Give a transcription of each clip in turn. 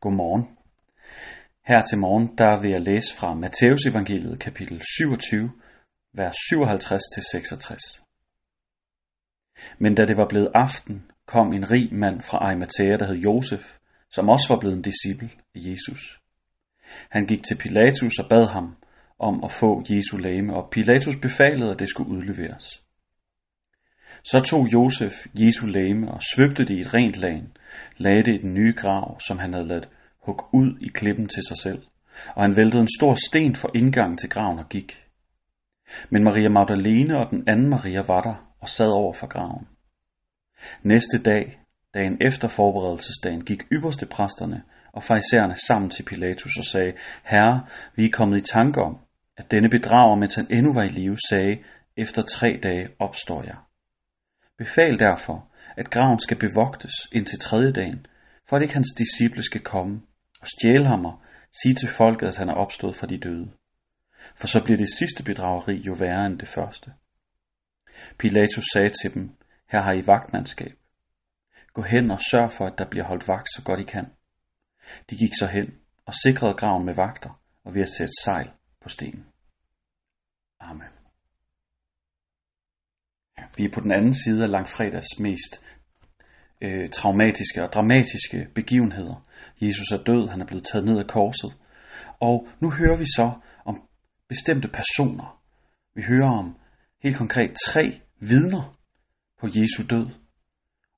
Godmorgen. Her til morgen, der vil jeg læse fra Matteus evangeliet kapitel 27, vers 57-66. Men da det var blevet aften, kom en rig mand fra Arimathea, der hed Josef, som også var blevet en disciple af Jesus. Han gik til Pilatus og bad ham om at få Jesu læme, og Pilatus befalede, at det skulle udleveres. Så tog Josef Jesu læme og svøbte det i et rent lagen, lagde det i den nye grav, som han havde ladt hugge ud i klippen til sig selv, og han væltede en stor sten for indgangen til graven og gik. Men Maria Magdalene og den anden Maria var der og sad over for graven. Næste dag, dagen efter forberedelsesdagen, gik ypperste præsterne og farisæerne sammen til Pilatus og sagde, Herre, vi er kommet i tanke om, at denne bedrager, mens han endnu var i live, sagde, efter tre dage opstår jeg. Befal derfor, at graven skal bevogtes indtil tredje dagen, for at ikke hans disciple skal komme og stjæle ham og sige til folket, at han er opstået fra de døde. For så bliver det sidste bedrageri jo værre end det første. Pilatus sagde til dem, her har I vagtmandskab. Gå hen og sørg for, at der bliver holdt vagt så godt I kan. De gik så hen og sikrede graven med vagter og ved at sætte sejl på stenen. Amen. Vi er på den anden side af langfredags mest øh, traumatiske og dramatiske begivenheder. Jesus er død, han er blevet taget ned af korset. Og nu hører vi så om bestemte personer. Vi hører om helt konkret tre vidner på Jesu død.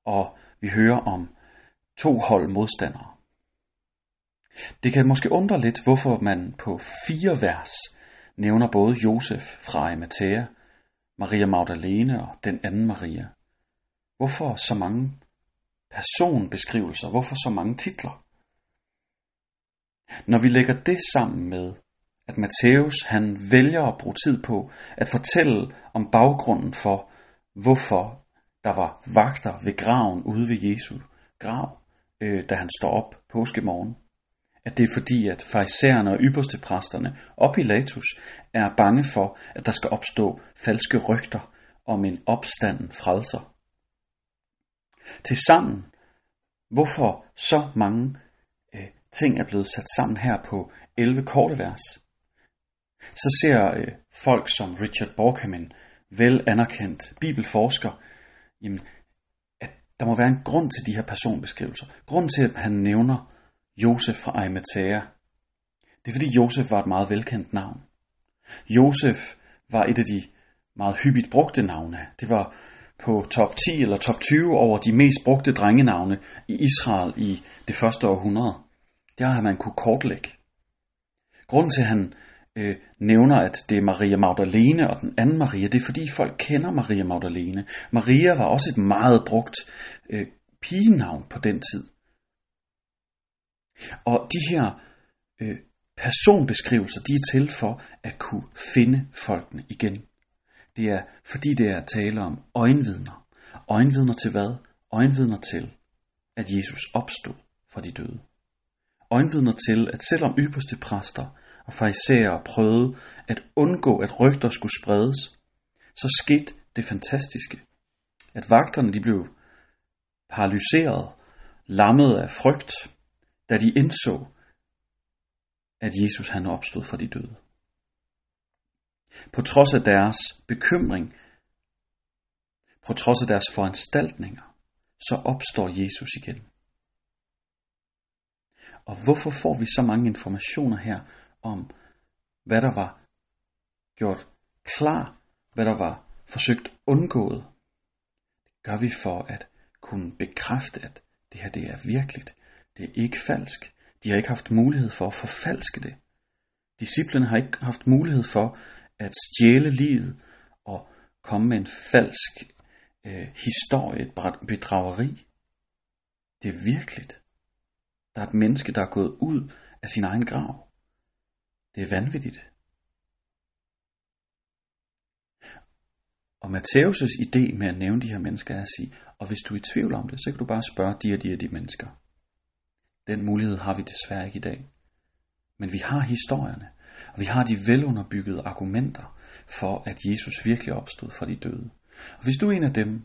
Og vi hører om to hold modstandere. Det kan måske undre lidt, hvorfor man på fire vers nævner både Josef fra Arimathea, Maria Magdalene og den anden Maria. Hvorfor så mange personbeskrivelser? Hvorfor så mange titler? Når vi lægger det sammen med, at Matthæus han vælger at bruge tid på at fortælle om baggrunden for, hvorfor der var vagter ved graven ude ved Jesu grav, øh, da han står op påskemorgen. At det er fordi, at farisæerne og ypperste præsterne og Pilatus er bange for, at der skal opstå falske rygter om en opstanden frelser. Tilsammen, hvorfor så mange øh, ting er blevet sat sammen her på 11 korte vers, så ser øh, folk som Richard Borkham, en vel anerkendt bibelforsker, jamen, at der må være en grund til de her personbeskrivelser. Grund til, at han nævner Josef fra Arimathea. Det er fordi Josef var et meget velkendt navn. Josef var et af de meget hyppigt brugte navne. Det var på top 10 eller top 20 over de mest brugte drengenavne i Israel i det første århundrede. Der har man kunne kortlægge. Grunden til, at han øh, nævner, at det er Maria Magdalene og den anden Maria, det er fordi folk kender Maria Magdalene. Maria var også et meget brugt øh, pigenavn på den tid. Og de her øh, personbeskrivelser, de er til for at kunne finde folkene igen. Det er fordi det er tale om øjenvidner. Øjenvidner til hvad? Øjenvidner til, at Jesus opstod fra de døde. Øjenvidner til, at selvom ypperste præster og farisæere prøvede at undgå, at rygter skulle spredes, så skete det fantastiske, at vagterne de blev paralyseret, lammet af frygt, da de indså, at Jesus han opstod fra de døde. På trods af deres bekymring, på trods af deres foranstaltninger, så opstår Jesus igen. Og hvorfor får vi så mange informationer her om, hvad der var gjort klar, hvad der var forsøgt undgået? Det gør vi for at kunne bekræfte, at det her det er virkeligt. Det er ikke falsk. De har ikke haft mulighed for at forfalske det. Disciplerne har ikke haft mulighed for at stjæle livet og komme med en falsk øh, historie, et bedrageri. Det er virkeligt. Der er et menneske, der er gået ud af sin egen grav. Det er vanvittigt. Og Matthæus' idé med at nævne de her mennesker er at sige, og hvis du er i tvivl om det, så kan du bare spørge de og de og de mennesker. Den mulighed har vi desværre ikke i dag. Men vi har historierne, og vi har de velunderbyggede argumenter for, at Jesus virkelig opstod fra de døde. Og hvis du er en af dem,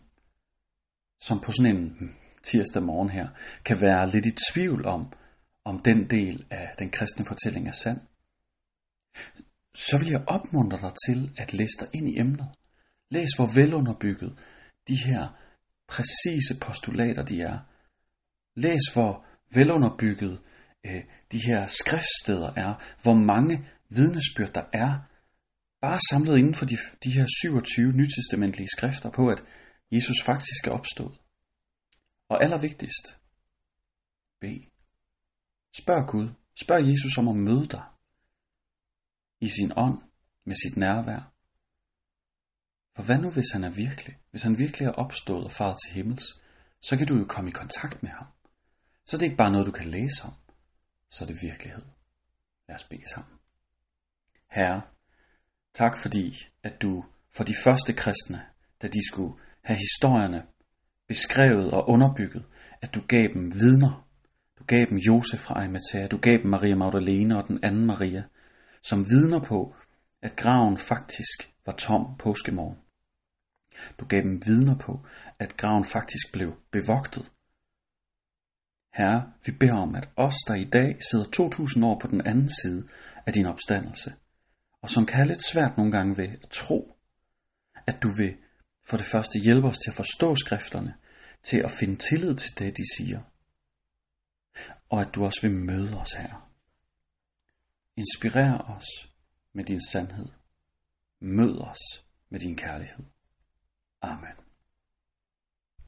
som på sådan en tirsdag morgen her, kan være lidt i tvivl om, om den del af den kristne fortælling er sand, så vil jeg opmuntre dig til at læse dig ind i emnet. Læs, hvor velunderbygget de her præcise postulater de er. Læs, hvor velunderbygget øh, de her skriftsteder er, hvor mange vidnesbyrd der er, bare samlet inden for de, de her 27 nytestamentlige skrifter på, at Jesus faktisk er opstået. Og allervigtigst, B. Spørg Gud, spørg Jesus om at møde dig i sin ånd med sit nærvær. For hvad nu, hvis han er virkelig? Hvis han virkelig er opstået og faret til himmels, så kan du jo komme i kontakt med ham. Så det er ikke bare noget, du kan læse om, så er det virkelighed. Lad os bede sammen. Herre, tak fordi, at du for de første kristne, da de skulle have historierne beskrevet og underbygget, at du gav dem vidner. Du gav dem Josef fra Arimathea, du gav dem Maria Magdalene og den anden Maria, som vidner på, at graven faktisk var tom påskemorgen. Du gav dem vidner på, at graven faktisk blev bevogtet. Herre, vi beder om, at os, der i dag sidder 2000 år på den anden side af din opstandelse, og som kan have lidt svært nogle gange ved at tro, at du vil for det første hjælpe os til at forstå skrifterne, til at finde tillid til det, de siger, og at du også vil møde os her. Inspirer os med din sandhed. Mød os med din kærlighed. Amen.